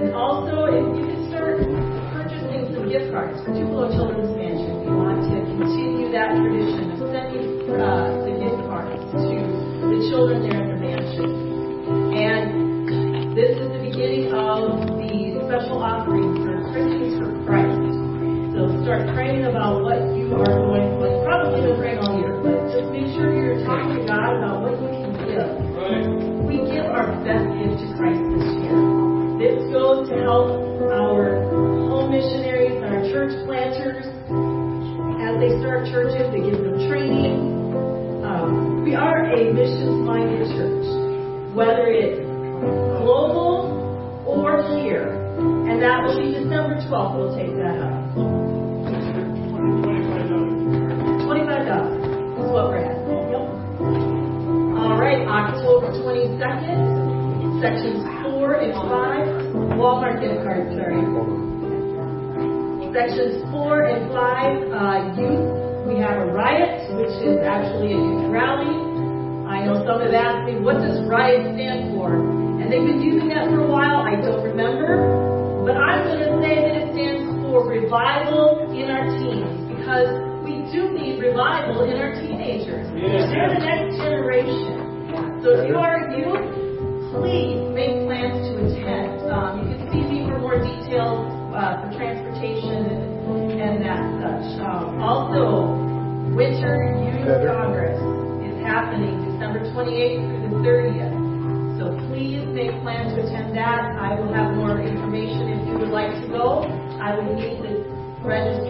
And also, if you could start purchasing some gift cards for Tupelo Children's Mansion, we want to continue that tradition of sending uh, the gift cards to the children there at the mansion. Sections four and five, uh, youth. We have a riot, which is actually a youth rally. I know some have asked me, what does riot stand for? And they've been using that for a while. I don't remember. But I'm going to say that it stands for revival in our teens because we do need revival in our teenagers. They're the next generation. So if you are a youth, please 28th through the 30th. So please make plans to attend that. I will have more information if you would like to go. I will need the registration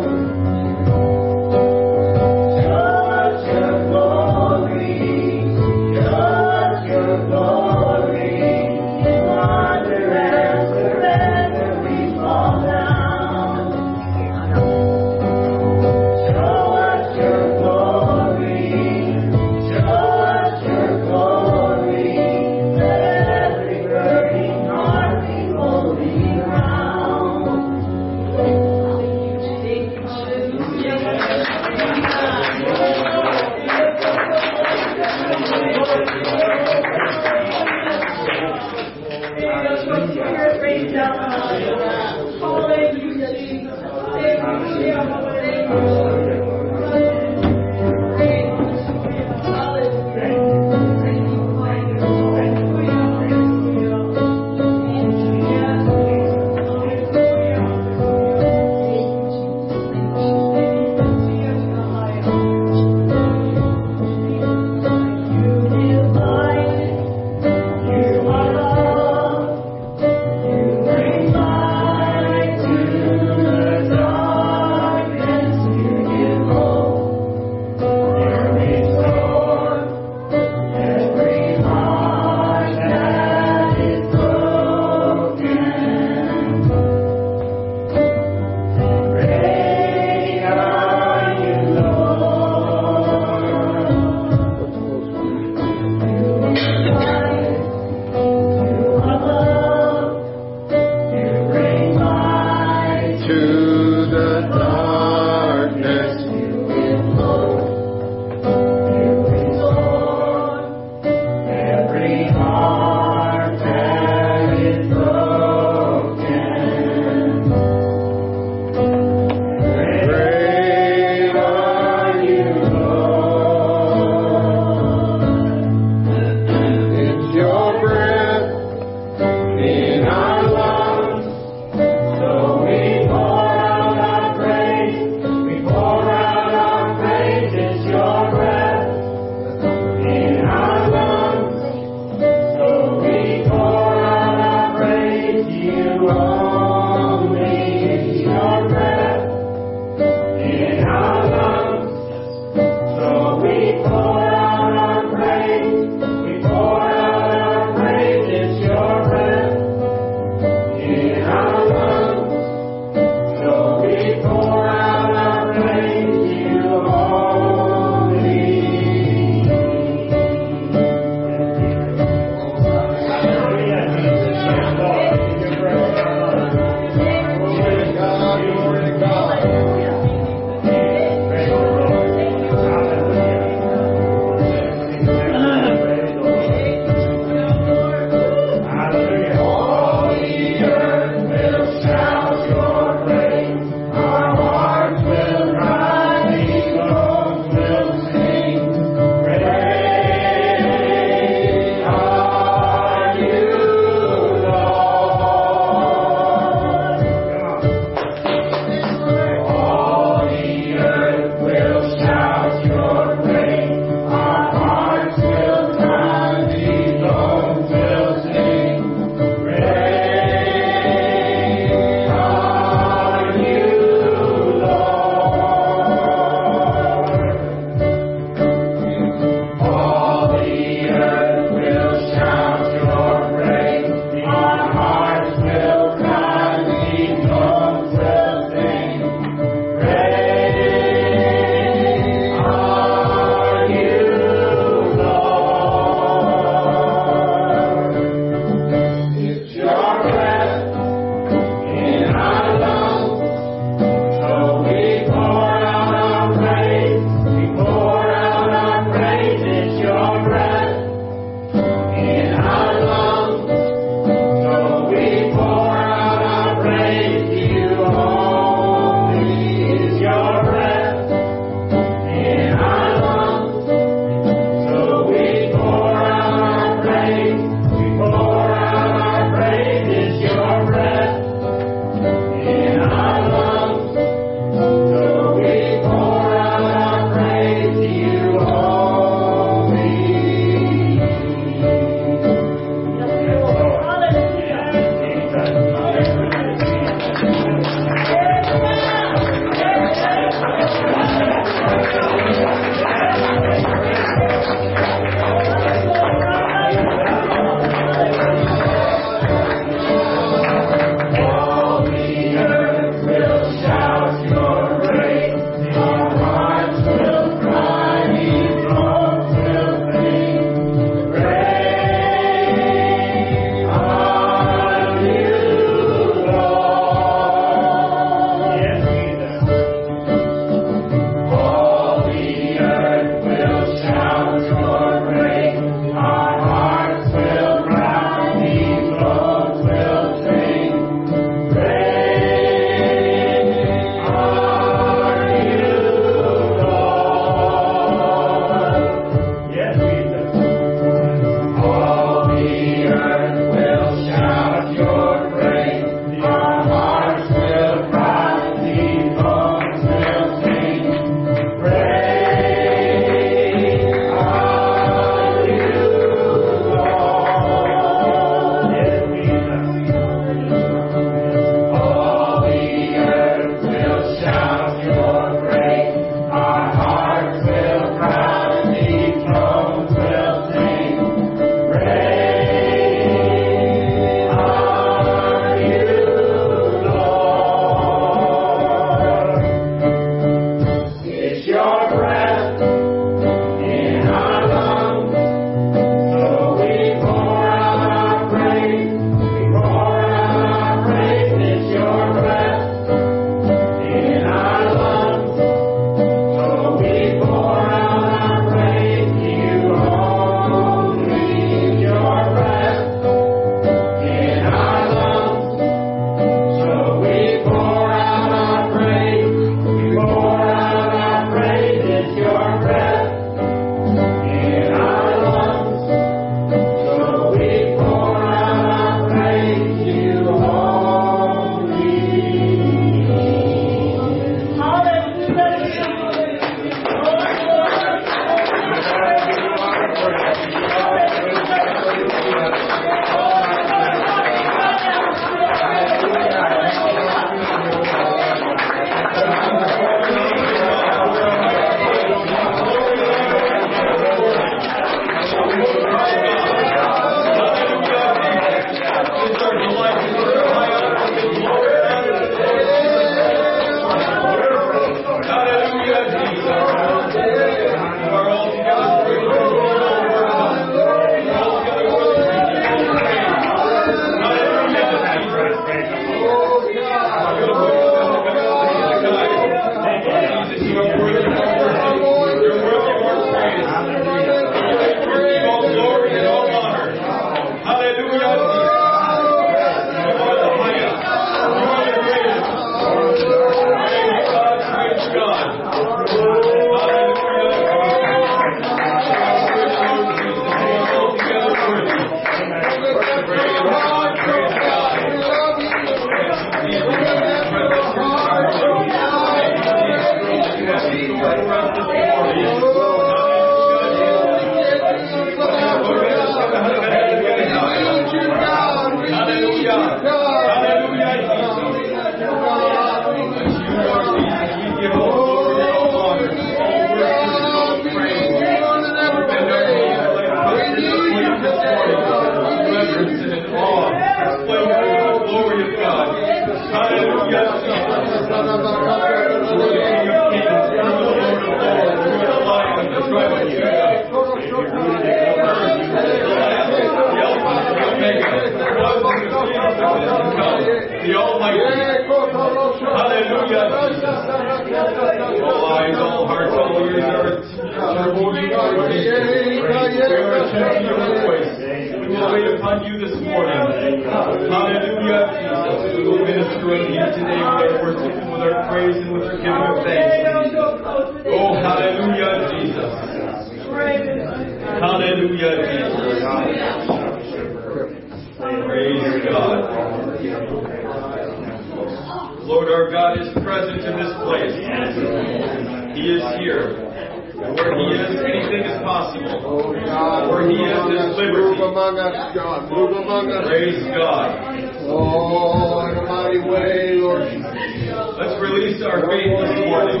this morning.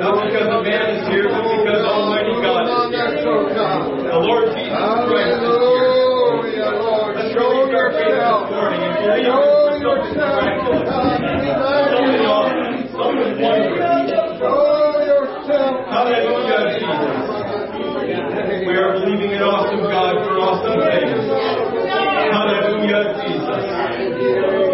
Not because a man is here, but because Almighty God is here. The Lord Jesus Christ is here. Let's go in our faith this morning and believe for something miraculous. Something awesome. Something wondrous. Hallelujah, Jesus. We are believing in awesome God for awesome things. Hallelujah, Jesus.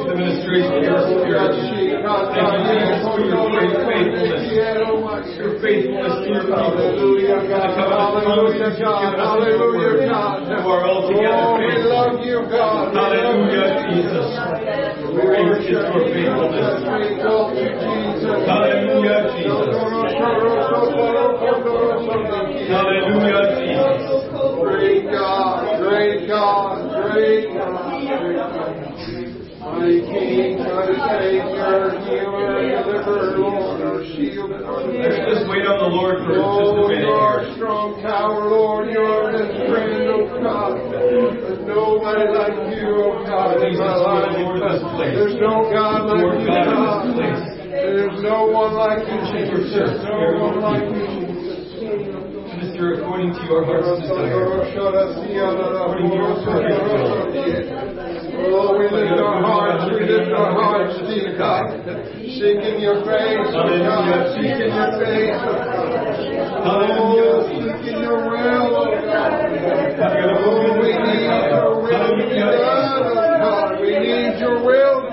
the ministration of your spirit. Thank you, Jesus, for your great faithfulness. Your faithfulness to your people. Hallelujah, God. Hallelujah, God. You are altogether faithful. We love you, God. Hallelujah, Jesus. Great is your faithfulness. Hallelujah, Jesus. Hallelujah, Jesus. Great God, great God. Great God. Great God. Lord for oh, just a minute you are strong tower, Lord. You are the friend, oh God. There's nobody like you, oh God, in my life. There's no God like you, God. There's no one like you, Jesus. There's no one like you, Minister, according to your heart's desire, according to your perfect will. We lift our hearts, we lift our hearts, dear God, seeking your grace, oh God, seeking your face, oh Hallelujah. Oh oh, seeking your will, Oh, we need your will. To God. We need your will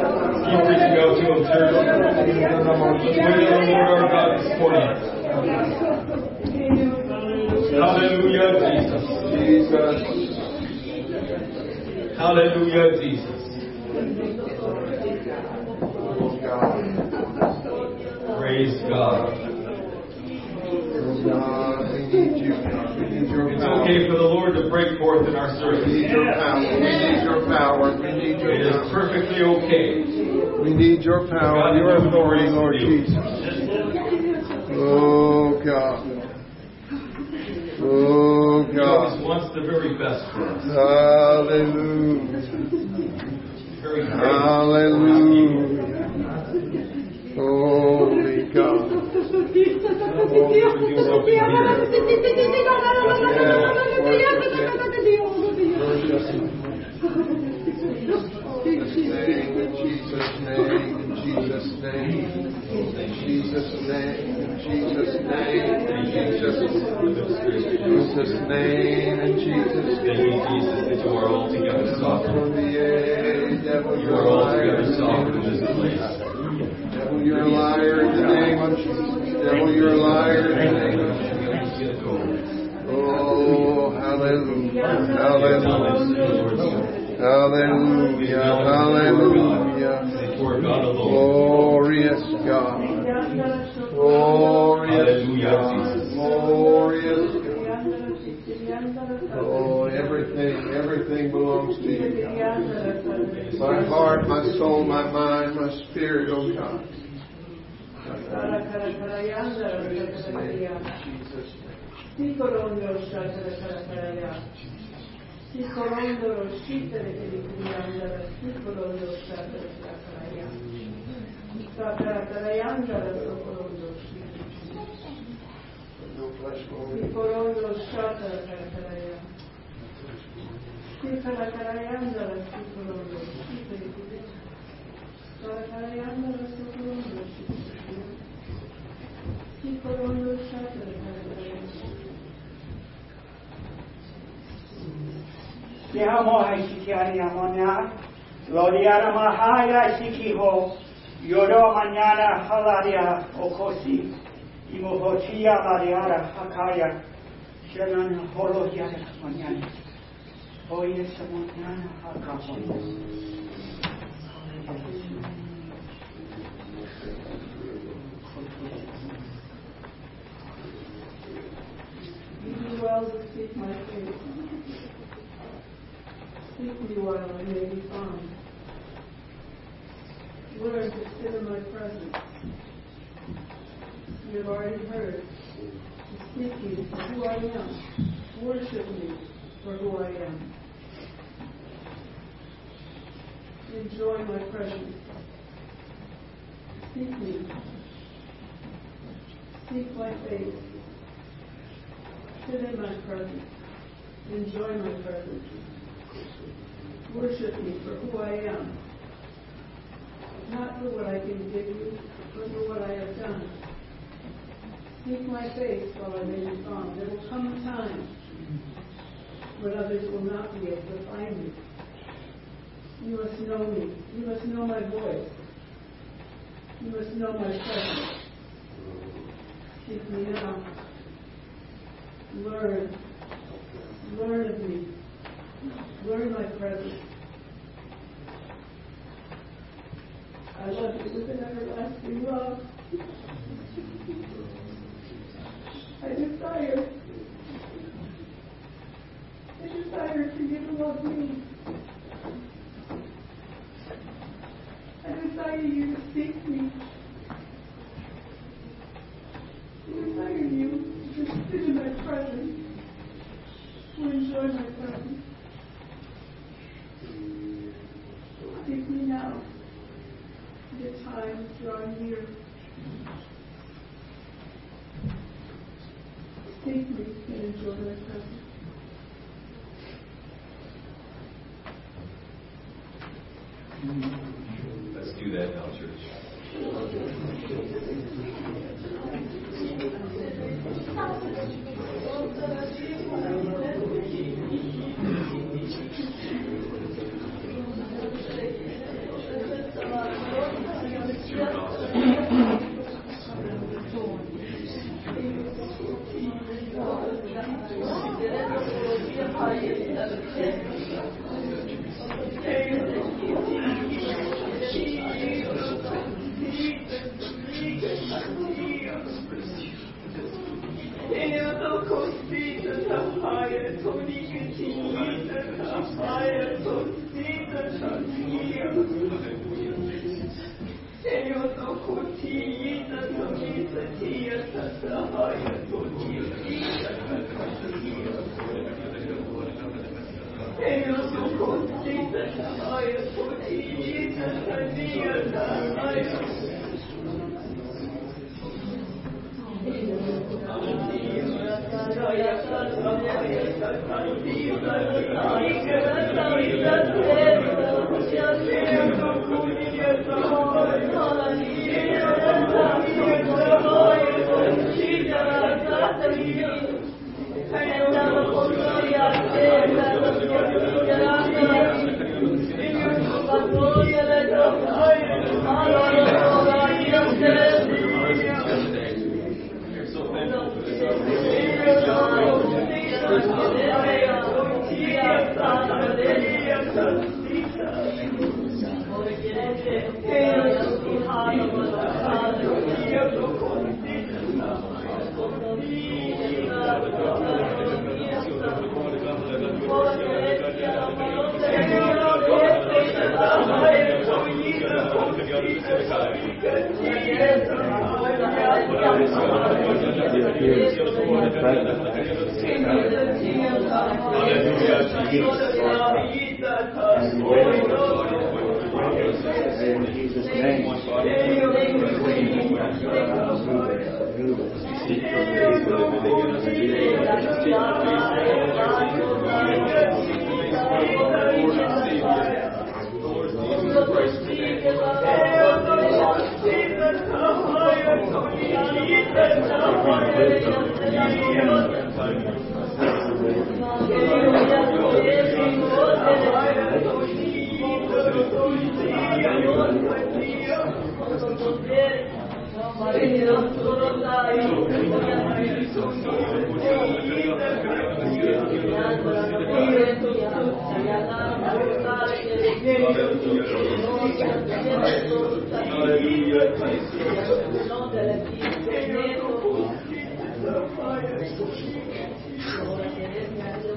to observe the the Lord our God. Hallelujah, Jesus. Jesus. Hallelujah, Jesus. Praise God. It's okay for the Lord to break forth in our We service. need your power. We need your power. We need It your is power. perfectly okay. We need your power, your authority, Lord Jesus. Oh God. Oh He always God. wants the very best for us. Hallelujah. Very. Hallelujah. Everything belongs you. My heart, my soul, my mind, my spirit, oh God. Jesus' name. No flesh, Lord. Nihamo hai shikia nihamo nya. Lodiana mahaya shikiho. Yodo manana halaria okosi. Imuhochia mariara hakaya. Shanan holohiara manana. Oye Samanana Hakapon. You do well to seek my face. Seek me while I may be found. Learn to sit in my presence. You have already heard. To seek me for who I am. Worship me for who I am. Enjoy my presence. Seek me. Seek my face. Sit in my presence. Enjoy my presence. Worship me for who I am. Not for what I can give you, but for what I have done. Seek my face while I may be found. There will come a time when others will not be able to find me. You must know me. You must know my voice. You must know my presence. Seek me now. Learn. Learn of me. Learn my presence. I love you with an everlasting love. I desire. I desire for you to love me. I desire you to seek me. I desire you to sit in my presence, to enjoy my presence. Seek me now. The time is drawing near. Seek me and enjoy my presence. Mm-hmm. Let's do that now, church.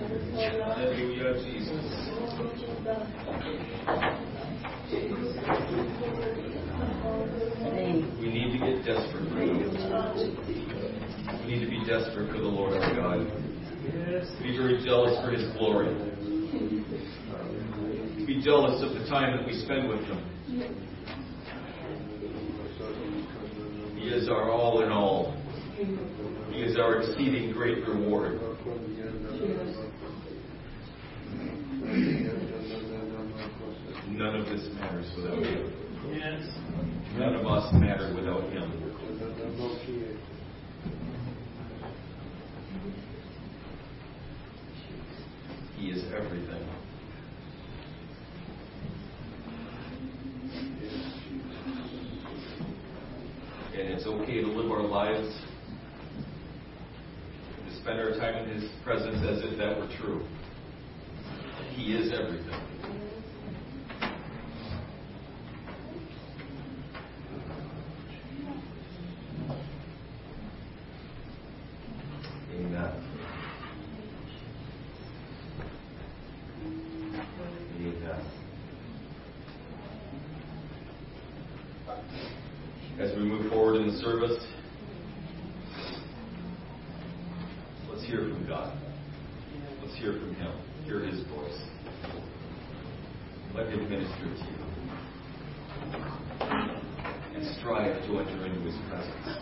Hallelujah, Jesus. We need to get desperate for Him. We need to be desperate for the Lord our God. Be very jealous for His glory. Be jealous of the time that we spend with Him. He is our all in all. He is our exceeding great reward. None of this matters without Him. None of us matter without Him. He is everything. And it's okay to live our lives, to spend our time in His presence as if that were true. He is everything. Amen. As we move forward in the service, let's hear from God. Let's hear from Him. Hear His voice. Let Him minister to you. And strive to enter into His presence.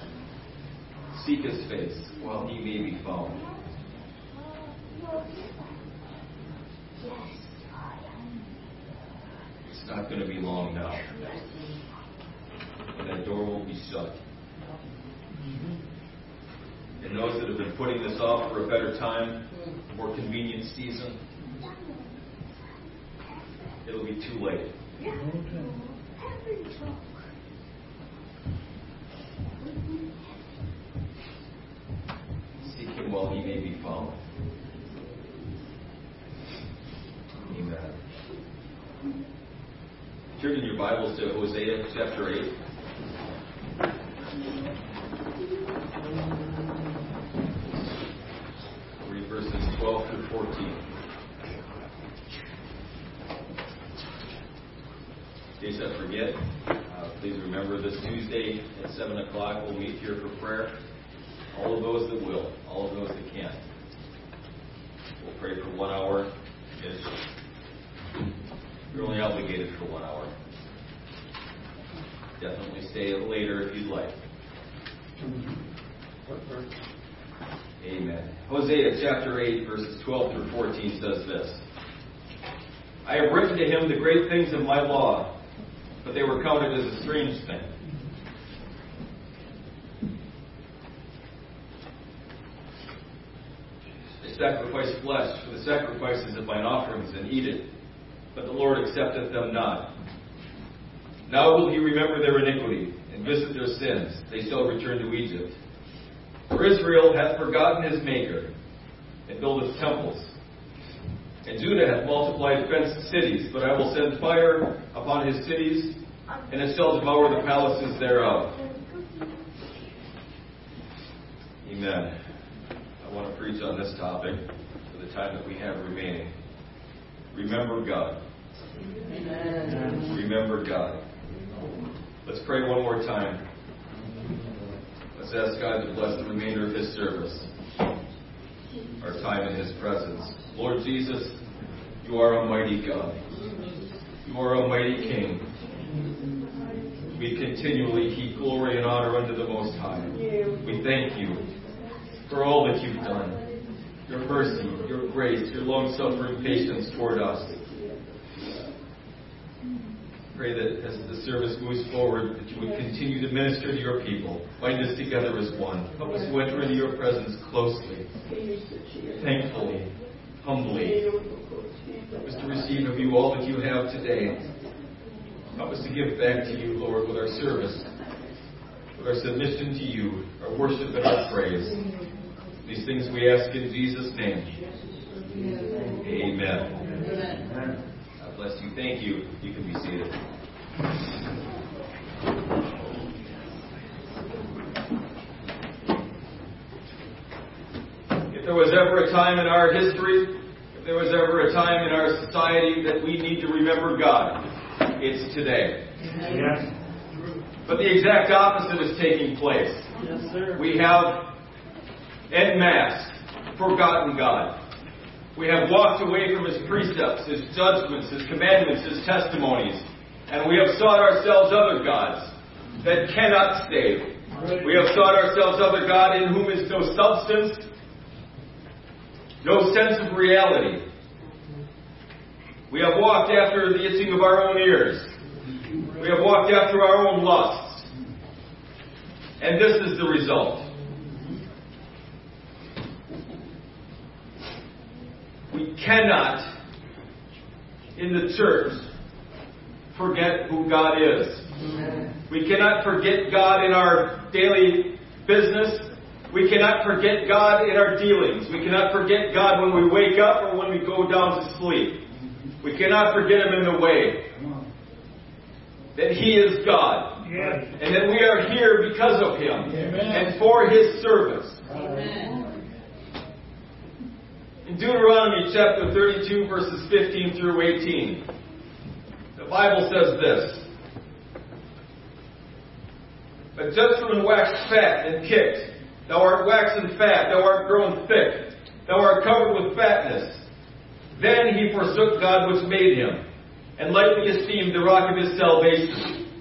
Seek His face while He may be found. It's not going to be long now. That door will be shut. And those that have been putting this off for a better time, a more convenient season, it'll be too late. Seek him while he may be found. Amen. Turn in your Bibles to Hosea chapter 8. Read verses 12 through 14. In case I forget, uh, Please remember this Tuesday at 7 o'clock we'll meet here for prayer. All of those that will, all of those that can. We'll pray for one hour. You're only obligated for one hour. Definitely stay later if you'd like. Amen. Hosea chapter 8, verses 12 through 14 says this I have written to him the great things of my law, but they were counted as a strange thing. They sacrifice flesh for the sacrifices of mine offerings and eat it, but the Lord accepteth them not. Now will he remember their iniquity and visit their sins. They shall return to Egypt. For Israel hath forgotten his Maker, and buildeth temples. And Judah hath multiplied fenced cities, but I will send fire upon his cities, and it shall devour the palaces thereof. Amen. I want to preach on this topic for the time that we have remaining. Remember God. Amen. Remember God. Let's pray one more time. Let's ask God to bless the remainder of His service, our time in His presence. Lord Jesus, you are Almighty God. You are Almighty King. We continually heap glory and honor unto the Most High. We thank you for all that you've done. Your mercy, your grace, your long suffering patience toward us. Pray that as the service moves forward, that you would continue to minister to your people. Bind us together as one. Help us to enter into your presence closely, thankfully, humbly. Help us to receive of you all that you have today. Help us to give back to you, Lord, with our service, with our submission to you, our worship and our praise. These things we ask in Jesus' name. Amen. God bless you. Thank you. You can be seated. If there was ever a time in our history, if there was ever a time in our society that we need to remember God, it's today. Yes. But the exact opposite is taking place. Yes, sir. We have, en masse, forgotten God. We have walked away from His precepts, His judgments, His commandments, His testimonies, and we have sought ourselves other gods that cannot save. We have sought ourselves other God in whom is no substance, no sense of reality. We have walked after the itching of our own ears. We have walked after our own lusts. And this is the result. We cannot, in the church, forget who God is. We cannot forget God in our daily business. We cannot forget God in our dealings. We cannot forget God when we wake up or when we go down to sleep. We cannot forget Him in the way that He is God. Yes. And that we are here because of Him and for His service. In Deuteronomy chapter 32, verses 15 through 18, the Bible says this But when waxed fat and kicked, thou art waxen fat, thou art grown thick, thou art covered with fatness. Then he forsook God which made him, and lightly esteemed the rock of his salvation.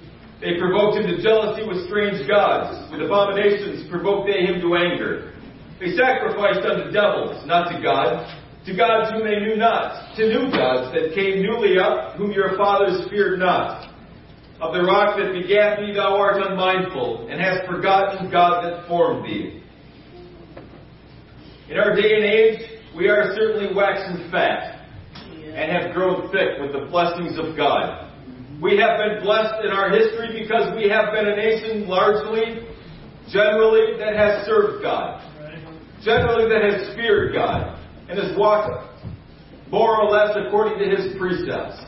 They provoked him to jealousy with strange gods. With abominations provoked they him to anger. They sacrificed unto devils, not to God, to gods whom they knew not, to new gods that came newly up, whom your fathers feared not. Of the rock that begat thee thou art unmindful, and hast forgotten God that formed thee. In our day and age, we are certainly waxen fat, and have grown thick with the blessings of God. We have been blessed in our history because we have been a nation largely, generally, that has served God. Generally, that has feared God and has walked more or less according to His precepts.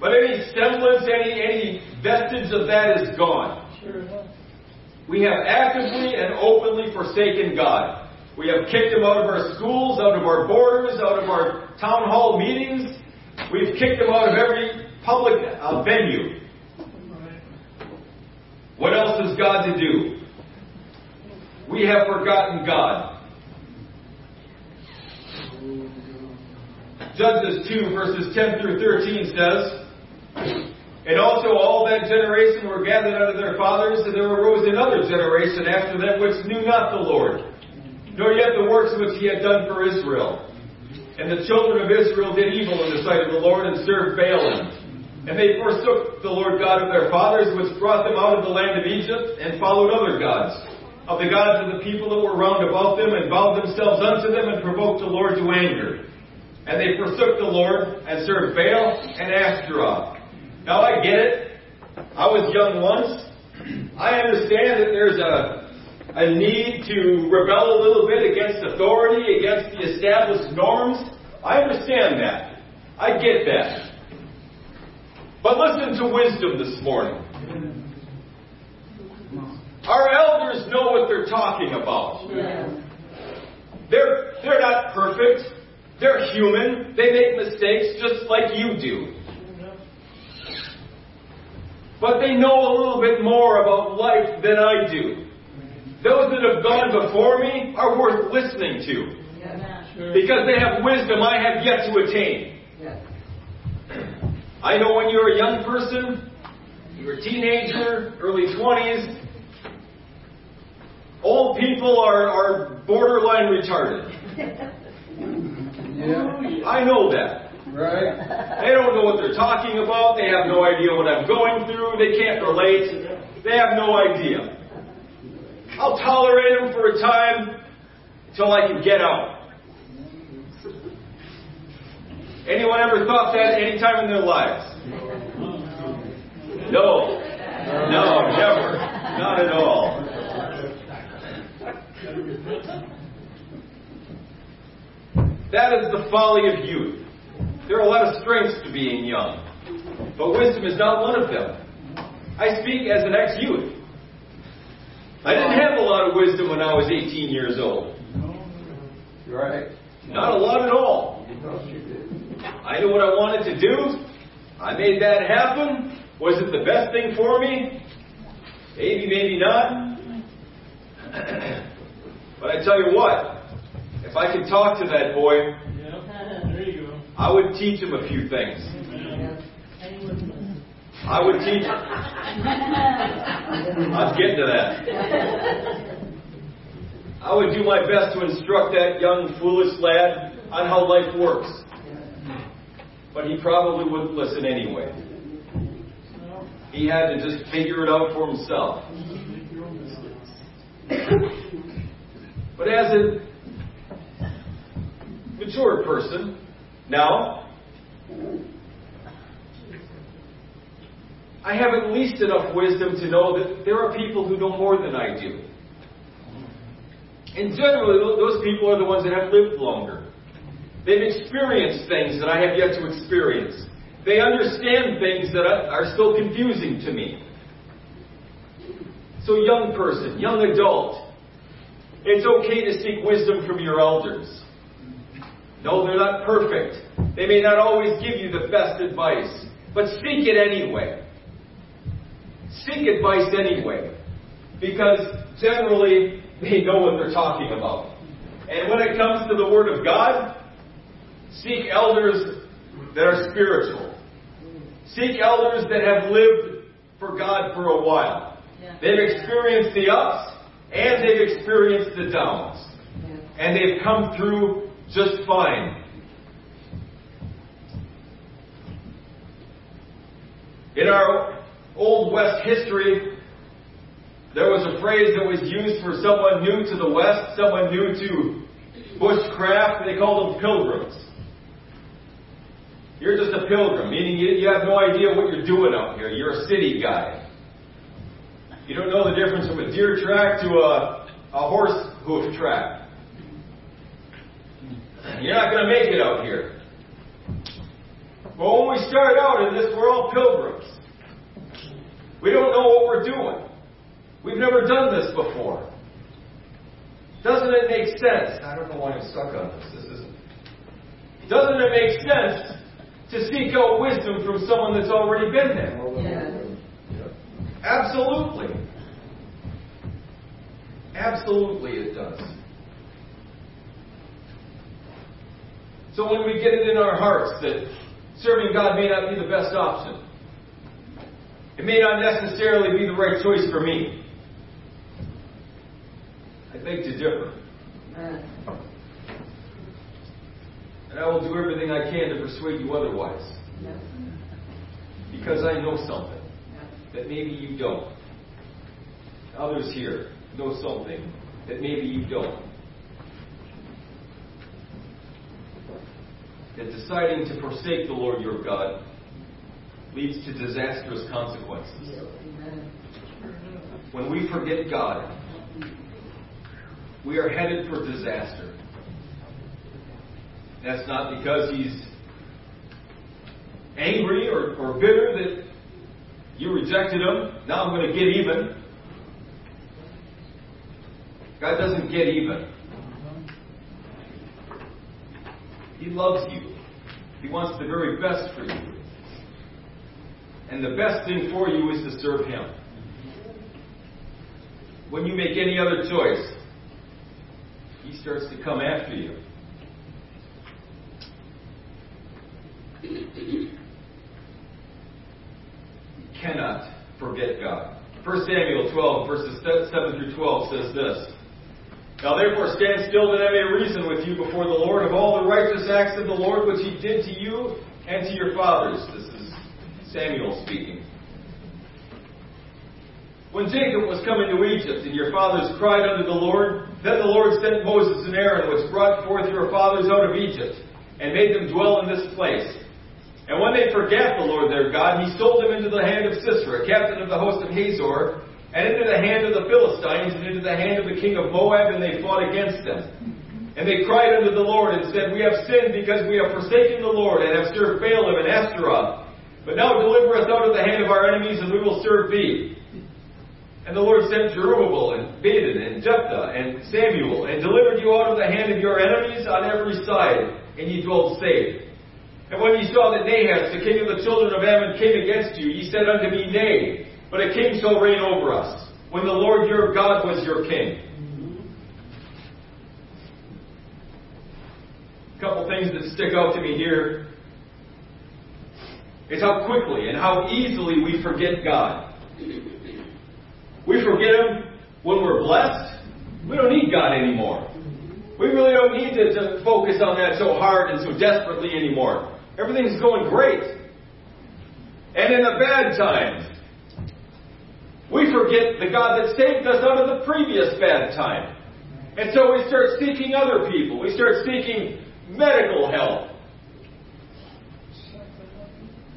But any semblance, any, any vestige of that is gone. We have actively and openly forsaken God. We have kicked him out of our schools, out of our borders, out of our town hall meetings. We've kicked him out of every public uh, venue. What else is God to do? We have forgotten God. Judges 2 verses 10 through 13 says, And also all that generation were gathered unto their fathers, and there arose another generation after them which knew not the Lord, nor yet the works which he had done for Israel. And the children of Israel did evil in the sight of the Lord and served Baalim. And they forsook the Lord God of their fathers, which brought them out of the land of Egypt, and followed other gods, of the gods of the people that were round about them, and bowed themselves unto them, and provoked the Lord to anger. And they forsook the Lord, and served Baal and Ashtaroth. Now I get it. I was young once. I understand that there's a a need to rebel a little bit against authority, against the established norms. I understand that. I get that. But listen to wisdom this morning. Our elders know what they're talking about. They're, they're not perfect. They're human. They make mistakes just like you do. But they know a little bit more about life than I do. Those that have gone before me are worth listening to. Because they have wisdom I have yet to attain. I know when you're a young person, you're a teenager, early 20s, old people are, are borderline retarded. Yeah. I know that. Right? They don't know what they're talking about. They have no idea what I'm going through. They can't relate. They have no idea. I'll tolerate them for a time until I can get out. Anyone ever thought that any time in their lives? No. No, never. Not at all. That is the folly of youth. There are a lot of strengths to being young, but wisdom is not one of them. I speak as an ex youth. I didn't have a lot of wisdom when I was 18 years old. Right? Not a lot at all. No, she did. I knew what I wanted to do. I made that happen. Was it the best thing for me? Maybe, maybe not. but I tell you what, if I could talk to that boy, There you go. I would teach him a few things. I would teach. I'm getting to that. I would do my best to instruct that young, foolish lad on how life works. But he probably wouldn't listen anyway. He had to just figure it out for himself. But as a mature person, now, I have at least enough wisdom to know that there are people who know more than I do. And generally, those people are the ones that have lived longer. They've experienced things that I have yet to experience. They understand things that are still confusing to me. So, young person, young adult, it's okay to seek wisdom from your elders. No, they're not perfect. They may not always give you the best advice, but seek it anyway. Seek advice anyway. Because generally, they know what they're talking about. And when it comes to the Word of God, seek elders that are spiritual. Seek elders that have lived for God for a while. They've experienced the ups and they've experienced the downs. And they've come through just fine. In our Old West history, there was a phrase that was used for someone new to the West, someone new to bushcraft. They called them pilgrims. You're just a pilgrim, meaning you, you have no idea what you're doing out here. You're a city guy. You don't know the difference from a deer track to a, a horse hoof track. You're not going to make it out here. But when we start out in this, we're all pilgrims. We don't know what we're doing. We've never done this before. Doesn't it make sense? I don't know why I'm stuck on this. This isn't. Doesn't it make sense to seek out wisdom from someone that's already been there? Absolutely. Absolutely it does. So when we get it in our hearts that serving God may not be the best option, it may not necessarily be the right choice for me. I beg to differ. And I will do everything I can to persuade you otherwise. Because I know something that maybe you don't. Others here know something that maybe you don't. That deciding to forsake the Lord your God leads to disastrous consequences. When we forget God, we are headed for disaster. That's not because he's angry or, or bitter that you rejected him. Now I'm going to get even. God doesn't get even. He loves you. He wants the very best for you. And the best thing for you is to serve Him. When you make any other choice, He starts to come after you. You cannot forget God. 1 Samuel 12, verses 7 through 12 says this. Now therefore stand still that I may reason with you before the Lord of all the righteous acts of the Lord which he did to you and to your fathers. This is Samuel speaking. When Jacob was coming to Egypt and your fathers cried unto the Lord, then the Lord sent Moses and Aaron, which brought forth your fathers out of Egypt, and made them dwell in this place. And when they forgat the Lord their God, he sold them into the hand of Sisera, captain of the host of Hazor, and into the hand of the Philistines, and into the hand of the king of Moab, and they fought against them. And they cried unto the Lord, and said, We have sinned because we have forsaken the Lord, and have served Baalim and Ashtaroth. But now deliver us out of the hand of our enemies, and we will serve thee. And the Lord sent Jerubbaal, and Bedan, and Jephthah, and Samuel, and delivered you out of the hand of your enemies on every side, and ye dwelt safe. And when ye saw that Nahash, the king of the children of Ammon, came against you, ye said unto me, Nay, but a king shall reign over us, when the Lord your God was your king. A couple things that stick out to me here is how quickly and how easily we forget God. We forget Him when we're blessed. We don't need God anymore. We really don't need to, to focus on that so hard and so desperately anymore. Everything's going great. And in the bad times, we forget the God that saved us out of the previous bad time. And so we start seeking other people. We start seeking medical help.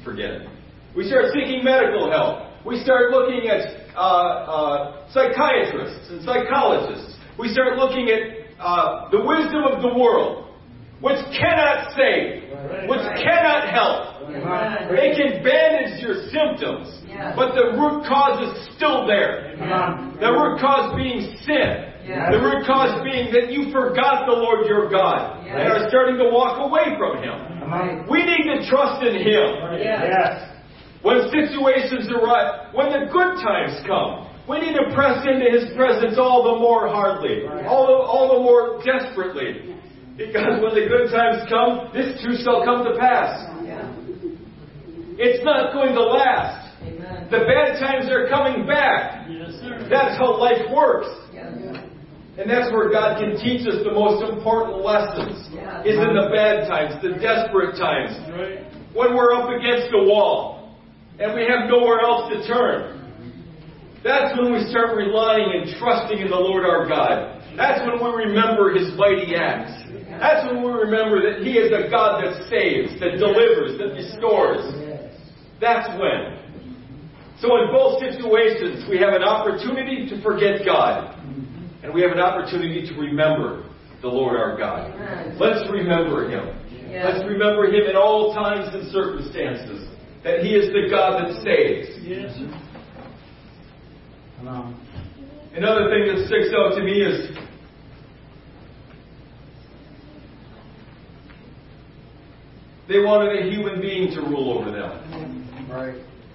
Forget it. We start seeking medical help. We start looking at uh, uh, psychiatrists and psychologists. We start looking at uh, the wisdom of the world, which cannot save, which cannot help. They can bandage your symptoms, but the root cause is still there. The root cause being sin. The root cause being that you forgot the Lord your God and are starting to walk away from Him. We need to trust in Him. Yes. When situations arise, when the good times come, we need to press into His presence all the more hardly, all the, all the more desperately. Because when the good times come, this too shall come to pass. Yeah. It's not going to last. Amen. The bad times are coming back. Yes, sir. That's how life works. And that's where God can teach us the most important lessons. Is in the bad times, the desperate times. Right. When we're up against a wall and we have nowhere else to turn. That's when we start relying and trusting in the Lord our God. That's when we remember His mighty acts. That's when we remember that He is a God that saves, that delivers, that restores. That's when. So in both situations, we have an opportunity to forget God. And we have an opportunity to remember the Lord our God. Let's remember Him. Let's remember Him in all times and circumstances. That He is the God that saves. Yes. Another thing that sticks out to me is they wanted a human being to rule over them Right.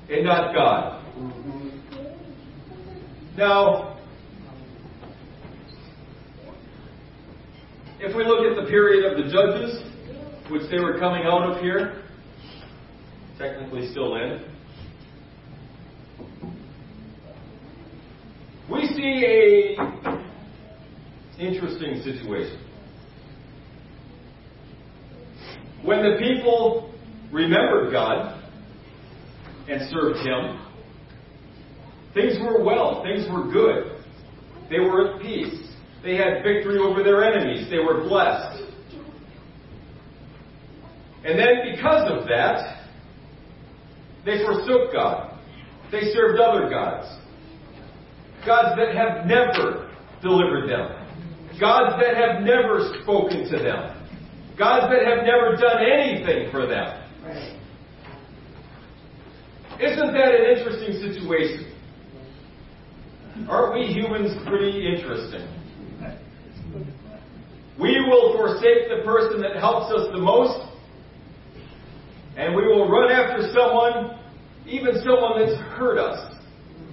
and not God. Now, if we look at the period of the judges, which they were coming out of here, technically still in, we see a interesting situation. When the people remembered God and served Him, things were well, things were good. They were at peace. They had victory over their enemies. They were blessed. And then, because of that, they forsook God. They served other gods. Gods that have never delivered them. Gods that have never spoken to them. Gods that have never done anything for them. Isn't that an interesting situation? Aren't we humans pretty interesting? We will forsake the person that helps us the most, and we will run after someone, even someone that's hurt us,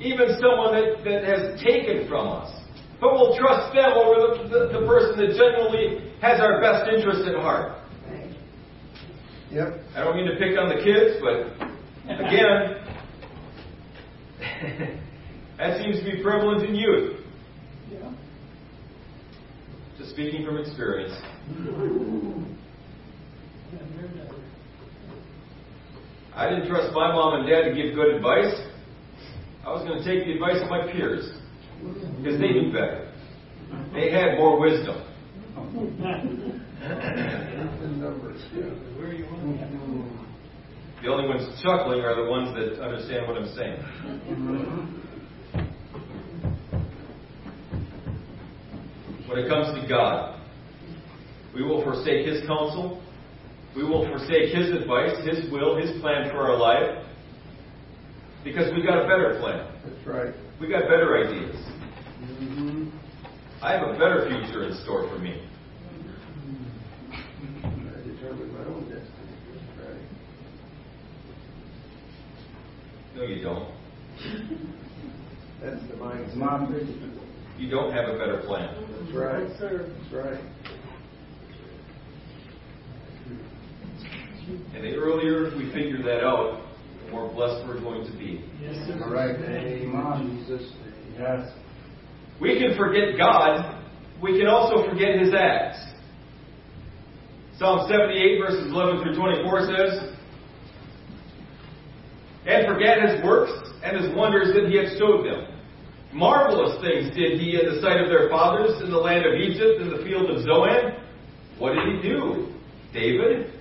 even someone that, that has taken from us. But we'll trust them over the, the, the person that genuinely has our best interest at heart. Yep. I don't mean to pick on the kids, but again, that seems to be prevalent in youth. Just speaking from experience. I didn't trust my mom and dad to give good advice. I was going to take the advice of my peers because they knew better. They had more wisdom. The numbers, yeah. The only ones chuckling are the ones that understand what I'm saying. When it comes to God, we will forsake His counsel. We will forsake His advice, His will, His plan for our life. Because we got a better plan. That's right. We got better ideas. Mm-hmm. I have a better future in store for me. I determine my own destiny. Right. No, you don't. That's the mindset. Mom, You don't have a better plan. That's right. That's right. And the earlier we figure that out, the more blessed we're going to be. Yes, sir. right. Amen. Jesus' Yes. We can forget God, we can also forget His acts. Psalm 78, verses 11 through 24 says, And forget His works and His wonders that He had showed them. Marvelous things did He in the sight of their fathers in the land of Egypt, in the field of Zoan. What did He do? David?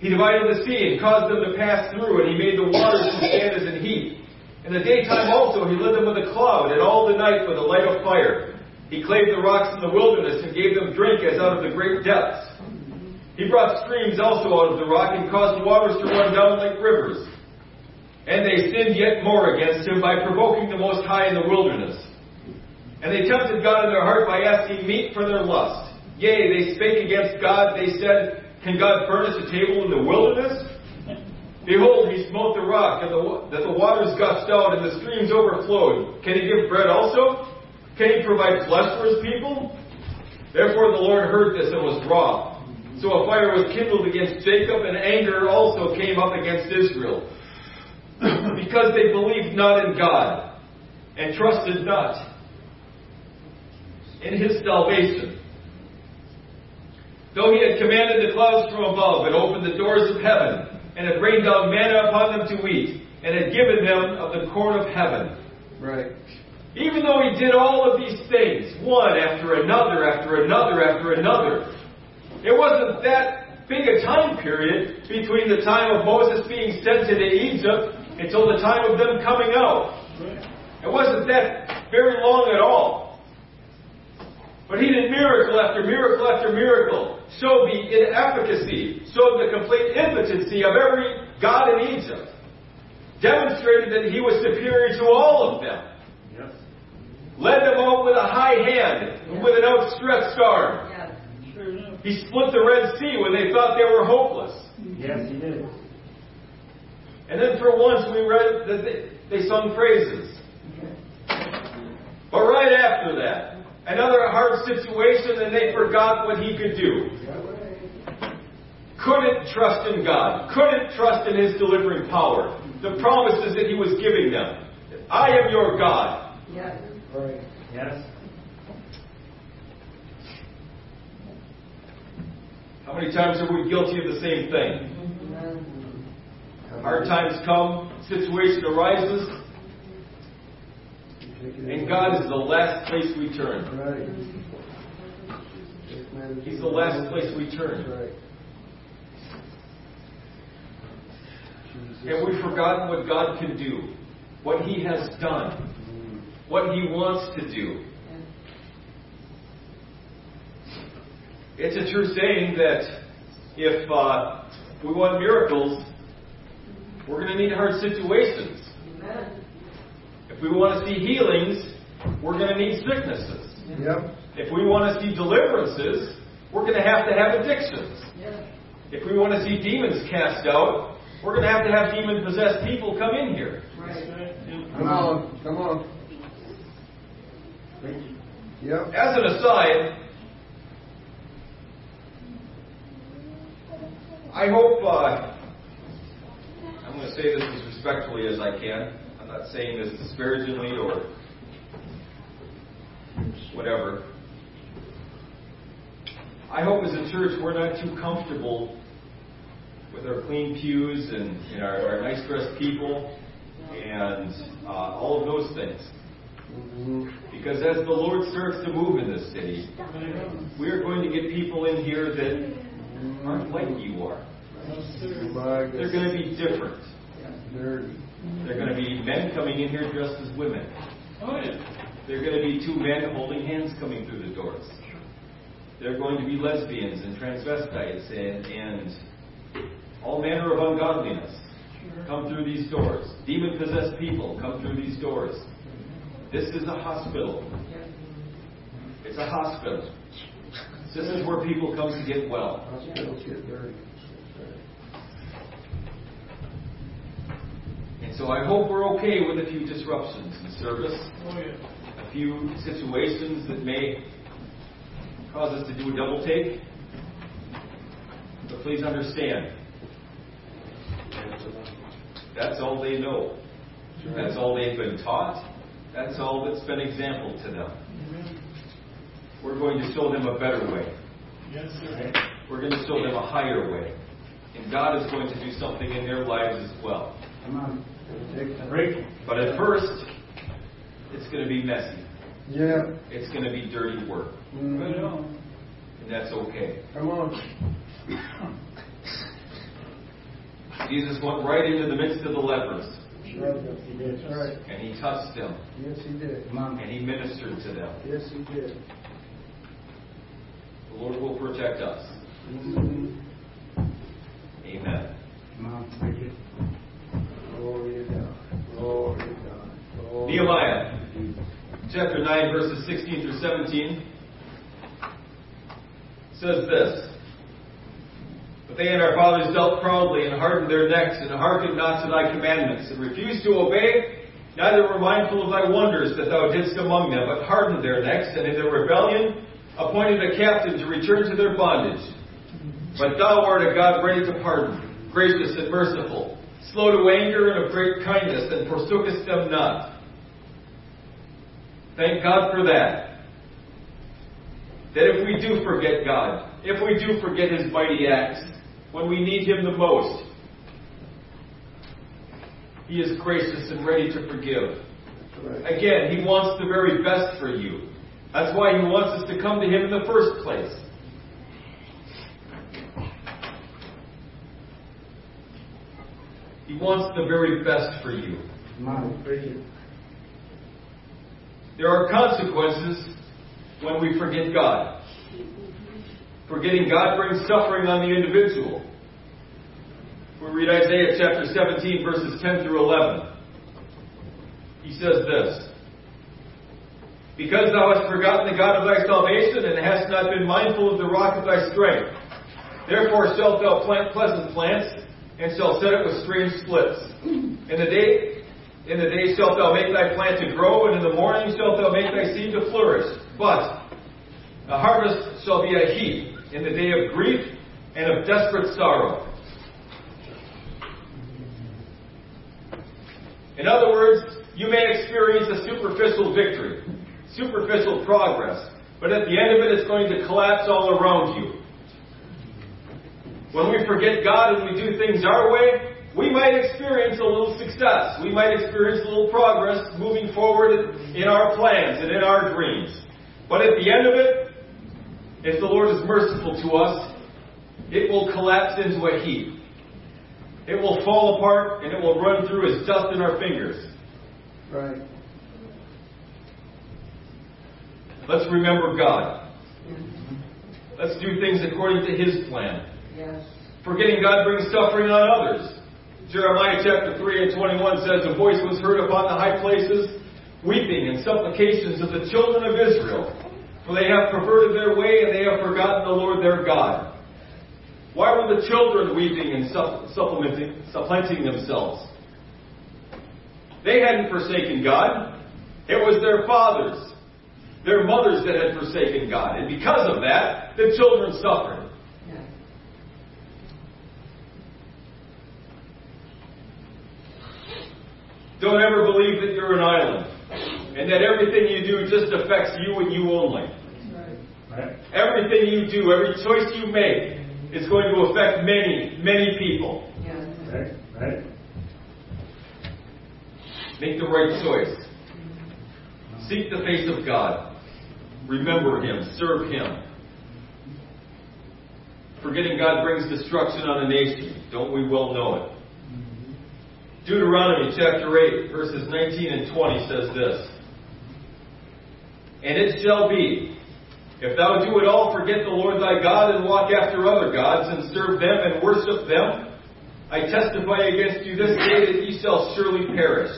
He divided the sea and caused them to pass through, and He made the waters to stand as in heat. In the daytime also he led them with a cloud, and all the night with a light of fire. He clave the rocks in the wilderness and gave them drink as out of the great depths. He brought streams also out of the rock and caused waters to run down like rivers. And they sinned yet more against him by provoking the Most High in the wilderness. And they tempted God in their heart by asking meat for their lust. Yea, they spake against God. They said, Can God furnish a table in the wilderness? Behold, he smote the rock, and the, that the waters gushed out, and the streams overflowed. Can he give bread also? Can he provide flesh for his people? Therefore the Lord heard this and was wroth. So a fire was kindled against Jacob, and anger also came up against Israel. because they believed not in God, and trusted not in his salvation. Though he had commanded the clouds from above, and opened the doors of heaven, and had rained down manna upon them to eat, and had given them of the corn of heaven. Right. Even though he did all of these things, one after another, after another, after another, it wasn't that big a time period between the time of Moses being sent into Egypt until the time of them coming out. It wasn't that very long at all. But he did miracle after miracle after miracle, showed the inefficacy, showed the complete impotency of every god in Egypt, demonstrated that he was superior to all of them, Yes. led them out with a high hand, and with an outstretched arm. Yes. Sure enough. He split the Red Sea when they thought they were hopeless. Yes, he did. And then for once we read that they, they sung praises. But right after that, another hard situation, and they forgot what he could do. Couldn't trust in God, couldn't trust in his delivering power, the promises that he was giving them. I am your God. Yes. Yes. How many times are we guilty of the same thing? Hard times come, situation arises, and God is the last place we turn. Right. He's the last place we turn. Right. And we've forgotten what God can do, what He has done, what He wants to do. It's a true saying that if uh, we want miracles, we're going to need hard situations. If we want to see healings, we're going to need sicknesses. Yep. If we want to see deliverances, we're going to have to have addictions. If we want to see demons cast out, we're going to have to have demon possessed people come in here. Come on. Come on. Yep. As an aside, I hope, uh, I'm going to say this as respectfully as I can. Not saying this disparagingly or whatever. I hope as a church we're not too comfortable with our clean pews and, and our, our nice dressed people and uh, all of those things. Because as the Lord starts to move in this city, we are going to get people in here that aren't like you are. They're going to be different. Dirty. They're going to be men coming in here dressed as women. Oh, yeah. They're going to be two men holding hands coming through the doors. They're going to be lesbians and transvestites and, and all manner of ungodliness come through these doors. Demon possessed people come through these doors. This is a hospital. It's a hospital. This is where people come to get well. Hospitals get dirty. So I hope we're okay with a few disruptions in service, Oh, yeah. a few situations that may cause us to do a double take. But please understand, that's all they know. That's all they've been taught. That's all that's been example to them. Mm-hmm. We're going to show them a better way. Yes, sir. We're going to show them a higher way. And God is going to do something in their lives as well. Come on. Take time. Break. But at first, it's going to be messy. Yeah. It's going to be dirty work. Mm. Right on. And that's okay. Come on. Jesus went right into the midst of the lepers. That's right. And he touched them. Yes, he did. And he ministered to them. Yes, he did. The Lord will protect us. Mhm. Amen. Come on. Break it. Nehemiah chapter 9, verses 16 through 17 says this But they and our fathers dealt proudly and hardened their necks and hearkened not to thy commandments and refused to obey. Neither were mindful of thy wonders that thou didst among them, but hardened their necks and in their rebellion appointed a captain to return to their bondage. But thou art a God ready to pardon, gracious and merciful, slow to anger and of great kindness, and forsookest them not. Thank God for that. That if we do forget God, if we do forget His mighty acts, when we need Him the most, He is gracious and ready to forgive. Again, He wants the very best for you. That's why He wants us to come to Him in the first place. He wants the very best for you. Come on. Break it. There are consequences when we forget God. Forgetting God brings suffering on the individual. We read Isaiah chapter 17, verses 10 through 11. He says this Because thou hast forgotten the God of thy salvation, and hast not been mindful of the rock of thy strength, therefore shalt thou plant pleasant plants, and shalt set it with strange splits. In the day in the day shalt thou make thy plant to grow, and in the morning shalt thou make thy seed to flourish. but the harvest shall be a heap in the day of grief and of desperate sorrow. In other words, you may experience a superficial victory, superficial progress, but at the end of it, it's going to collapse all around you. When we forget God and we do things our way, we might experience a little success. We might experience a little progress moving forward in our plans and in our dreams. But at the end of it, if the Lord is merciful to us, it will collapse into a heap. It will fall apart and it will run through as dust in our fingers. Right. Let's remember God. Mm-hmm. Let's do things according to His plan. Forgetting God brings suffering on others. Jeremiah chapter 3 and 21 says, A voice was heard upon the high places, weeping and supplications of the children of Israel, for they have perverted their way and they have forgotten the Lord their God. Why were the children weeping and supplementing, supplanting themselves? They hadn't forsaken God. It was their fathers, their mothers that had forsaken God. And because of that, the children suffered. Yes. Don't ever believe that you're an island and that everything you do just affects you and you only. Right. Everything you do, every choice you make, is going to affect many, many people. Yes. Right. Right. Make the right choice. Seek the face of God. Remember Him. Serve Him. Forgetting God brings destruction on a nation. Don't we well know it? Deuteronomy chapter 8, verses 19 and 20 says this And it shall be, if thou do at all forget the Lord thy God and walk after other gods and serve them and worship them, I testify against you this day that ye shall surely perish.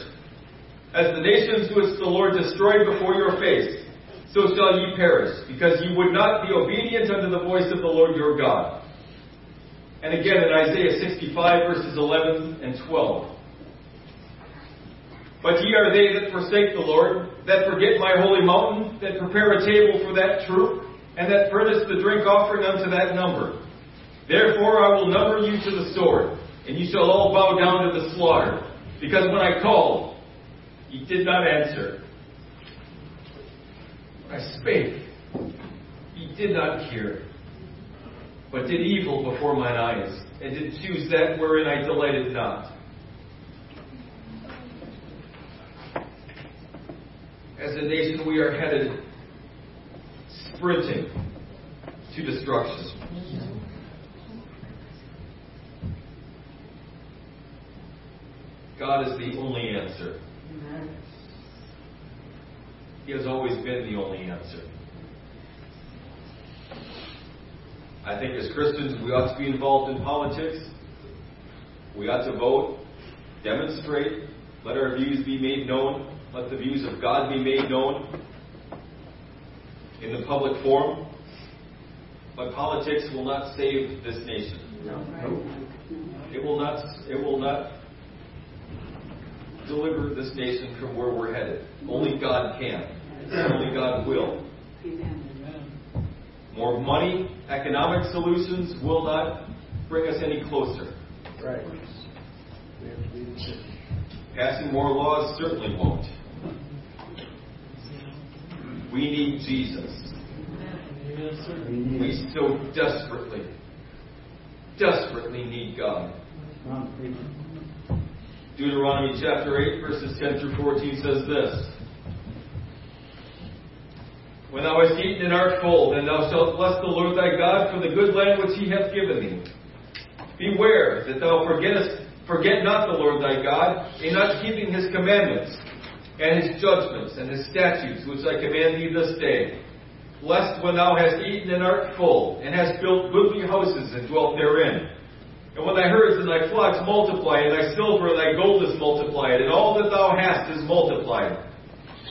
As the nations which the Lord destroyed before your face, so shall ye perish, because ye would not be obedient unto the voice of the Lord your God. And again in Isaiah 65, verses 11 and 12. But ye are they that forsake the Lord, that forget my holy mountain, that prepare a table for that troop, and that furnish the drink offering unto that number. Therefore I will number you to the sword, and ye shall all bow down to the slaughter. Because when I called, ye did not answer. When I spake, ye did not hear, but did evil before mine eyes, and did choose that wherein I delighted not. As a nation, we are headed sprinting to destruction. God is the only answer. He has always been the only answer. I think as Christians, we ought to be involved in politics. We ought to vote, demonstrate, let our views be made known, let the views of God be made known in the public forum. But politics will not save this nation. No. It will not. It will not deliver this nation from where we're headed. Only God can. Only God will. Amen. More money, economic solutions will not bring us any closer. Right. We have to be the church. Passing more laws certainly won't. We need Jesus. We so desperately, desperately need God. Deuteronomy chapter 8, verses 10 through 14 says this When thou hast eaten and art full, then thou shalt bless the Lord thy God for the good land which he hath given thee. Beware that thou forgettest, forget not the Lord thy God, in not keeping his commandments, and his judgments, and his statutes, which I command thee this day. Lest when thou hast eaten and art full, and hast built goodly houses and dwelt therein, and when thy herds and thy flocks multiply, and thy silver and thy gold is multiplied, and all that thou hast is multiplied,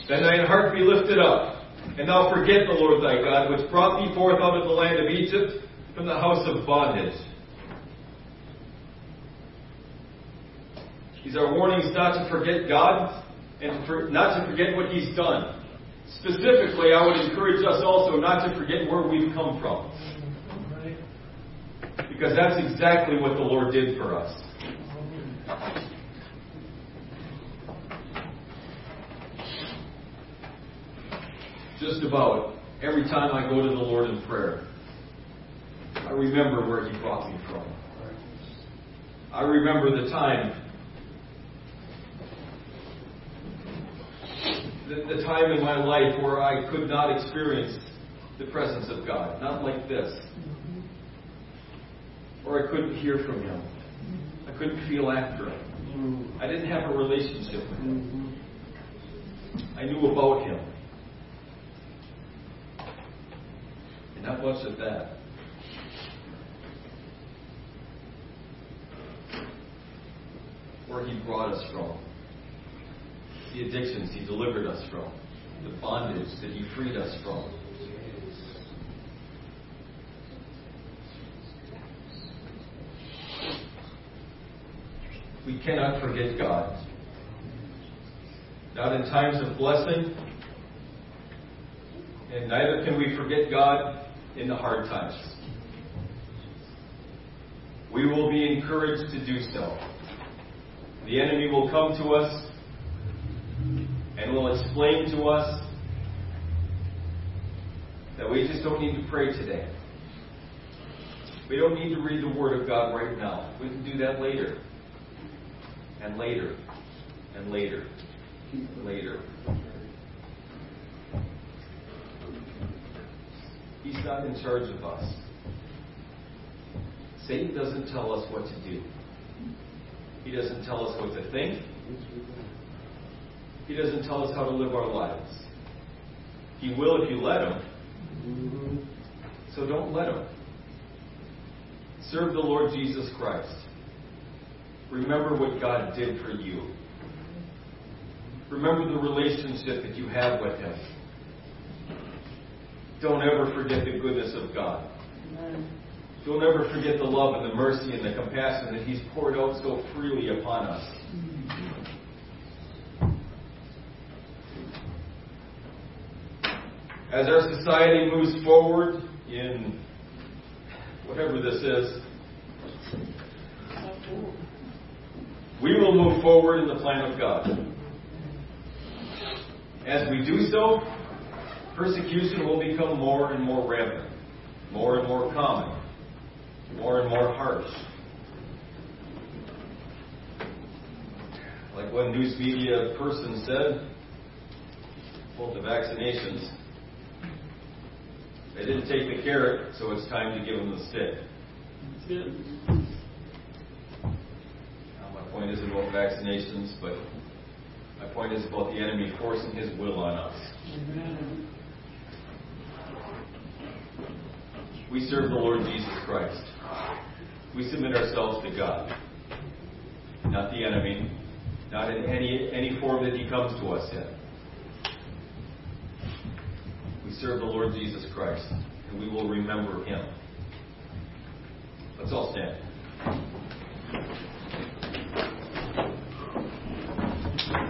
then thine heart be lifted up, and thou forget the Lord thy God, which brought thee forth out of the land of Egypt from the house of bondage. These are warnings not to forget God and for, not to forget what He's done. Specifically, I would encourage us also not to forget where we've come from. Because that's exactly what the Lord did for us. Just about every time I go to the Lord in prayer, I remember where He brought me from. I remember the time the, the time in my life where I could not experience the presence of God. Not like this. Or I couldn't hear from Him. I couldn't feel after Him. I didn't have a relationship with Him. I knew about Him. And not much of that. Where He brought us from the addictions He delivered us from, the bondage that He freed us from. We cannot forget God. Not in times of blessing, and neither can we forget God in the hard times. We will be encouraged to do so. The enemy will come to us and will explain to us that we just don't need to pray today. We don't need to read the Word of God right now. We can do that later. And later. And later. Later. He's not in charge of us. Satan doesn't tell us what to do. He doesn't tell us what to think. He doesn't tell us how to live our lives. He will if you let him. So don't let him. Serve the Lord Jesus Christ. Remember what God did for you. Remember the relationship that you have with Him. Don't ever forget the goodness of God. Don't ever forget the love and the mercy and the compassion that He's poured out so freely upon us. As our society moves forward in whatever this is, we will move forward in the plan of God. As we do so, persecution will become more and more rampant, more and more common, more and more harsh. Like one news media person said, well, the vaccinations, they didn't take the carrot, so it's time to give them the stick. That's it. Now, my point isn't about vaccinations, but my point is about the enemy forcing his will on us. Amen. We serve the Lord Jesus Christ. We submit ourselves to God, not the enemy, not in any, any form that he comes to us in. We serve the Lord Jesus Christ, and we will remember him. Let's all stand.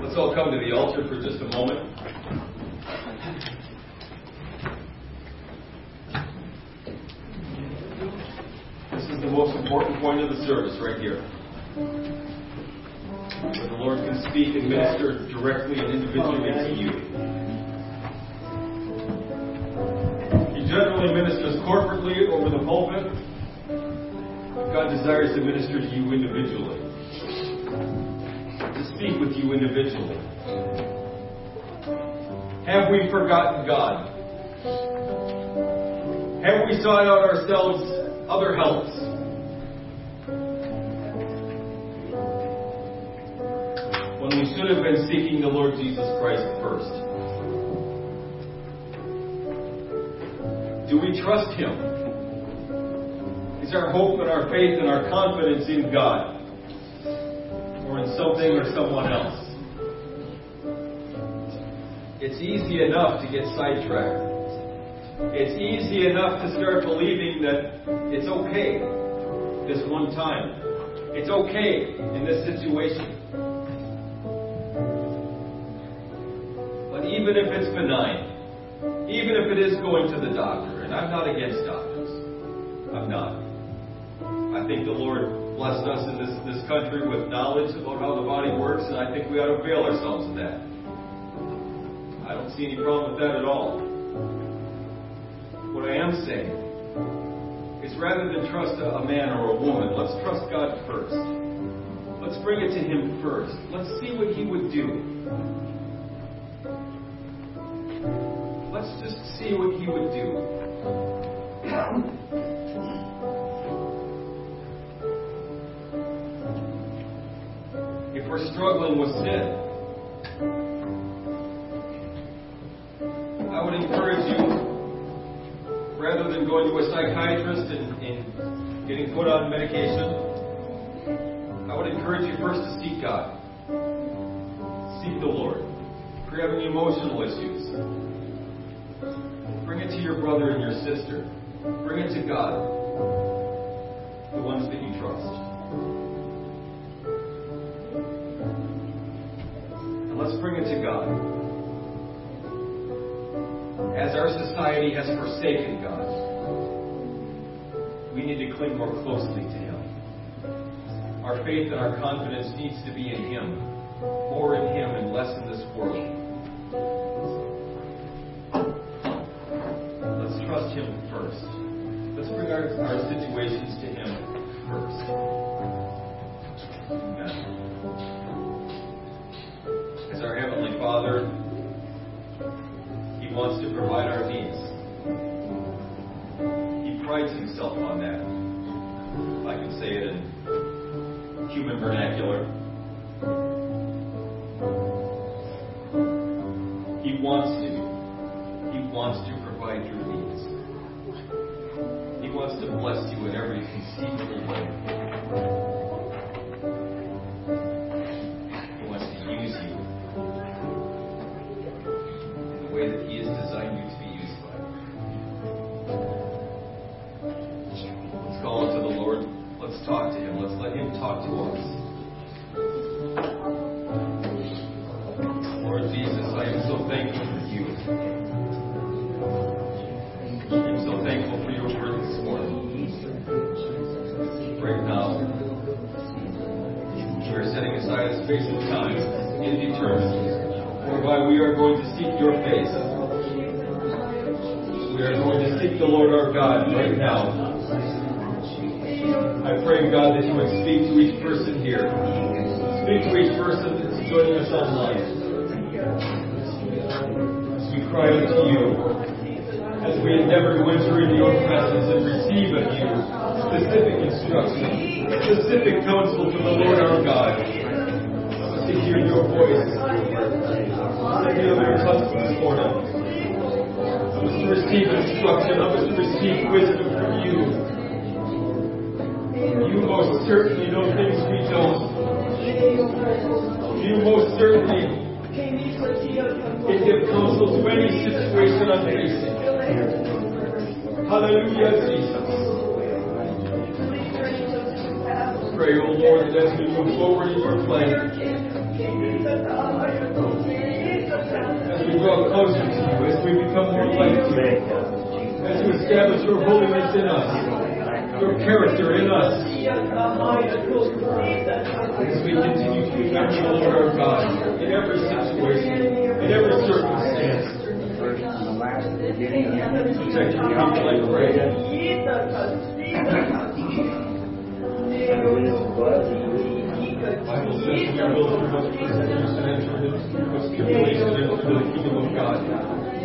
Let's all come to the altar for just a moment. This is the most important point of the service right here. Where the Lord can speak and minister directly and individually to you. Generally ministers corporately over the pulpit. God desires to minister to you individually. To speak with you individually. Have we forgotten God? Have we sought out ourselves other helps? When we should have been seeking the Lord Jesus Christ first. Do we trust Him? Is our hope and our faith and our confidence in God? Or in something or someone else? It's easy enough to get sidetracked. It's easy enough to start believing that it's okay this one time. It's okay in this situation. But even if it's benign, even if it is going to the doctor, and I'm not against doctors. I'm not. I think the Lord blessed us in this, this country with knowledge about how the body works, and I think we ought to avail ourselves of that. I don't see any problem with that at all. What I am saying is rather than trust a, a man or a woman, let's trust God first. Let's bring it to Him first. Let's see what He would do. See what He would do. If we're struggling with sin, I would encourage you, rather than going to a psychiatrist and, and getting put on medication, I would encourage you first to seek God. Seek the Lord. If you're having emotional issues, bring it to your brother and your sister. Bring it to God, the ones that you trust. And let's bring it to God. As our society has forsaken God, we need to cling more closely to Him. Our faith and our confidence needs to be in Him, more in Him and less in this world. Him first. Let's bring our, our situations to Him first. Amen. As our Heavenly Father, He wants to provide our needs. He prides Himself on that. I can say it in human vernacular. He wants to. He wants to bless you in every conceivable way. We are going to seek your face. We are going to seek the Lord our God right now. I pray, God, that you would speak to each person here. Speak to each person that's joining us online. As we cry out to you, as we endeavor to enter into your presence and receive of you specific instruction, specific counsel from the Lord our God, to hear your voice, touch this morning. I to receive instruction, I was to receive wisdom from you. You most certainly know things we don't. You most certainly can give counsel to any situation I'm facing. Hallelujah, Jesus. Pray, O Lord, that as we move forward in your plan, we become more like you, as you establish your holiness in us, your character in us, as we continue to remember the Lord our God in every situation, in every circumstance. Protect your people, I pray. Bible says we are will through and through tribulation and through the kingdom of God.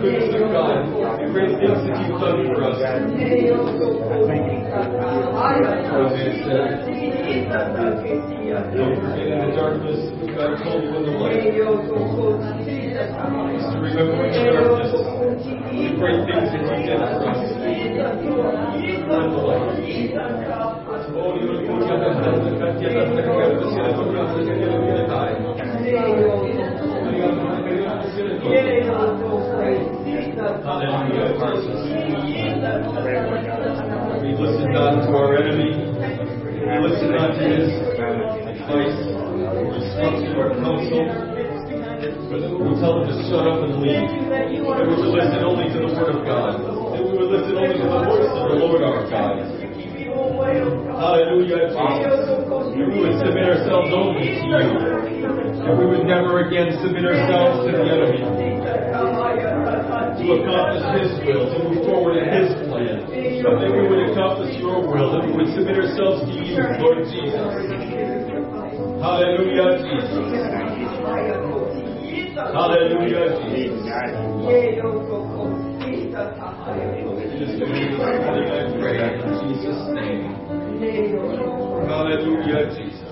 goodness of God, the great things that you've done for us. Don't forget in the darkness God told you in the light. To remember in the darkness the great things that you did for us. We to our enemy. We listen not to his advice, We respond to our counsel. But we tell them to shut up and leave. That we would listen only to the word of God. That we would listen only to the voice of the Lord our God. Hallelujah, Jesus. We would submit ourselves only to you. That we would never again submit ourselves to the enemy. To accomplish His will, to move forward in His plan. That we would accomplish your will, that we would submit ourselves to you, Lord Jesus. Hallelujah, Jesus. Hallelujah, Jesus. Just believe in everything I pray in Jesus' name. Hallelujah, Jesus.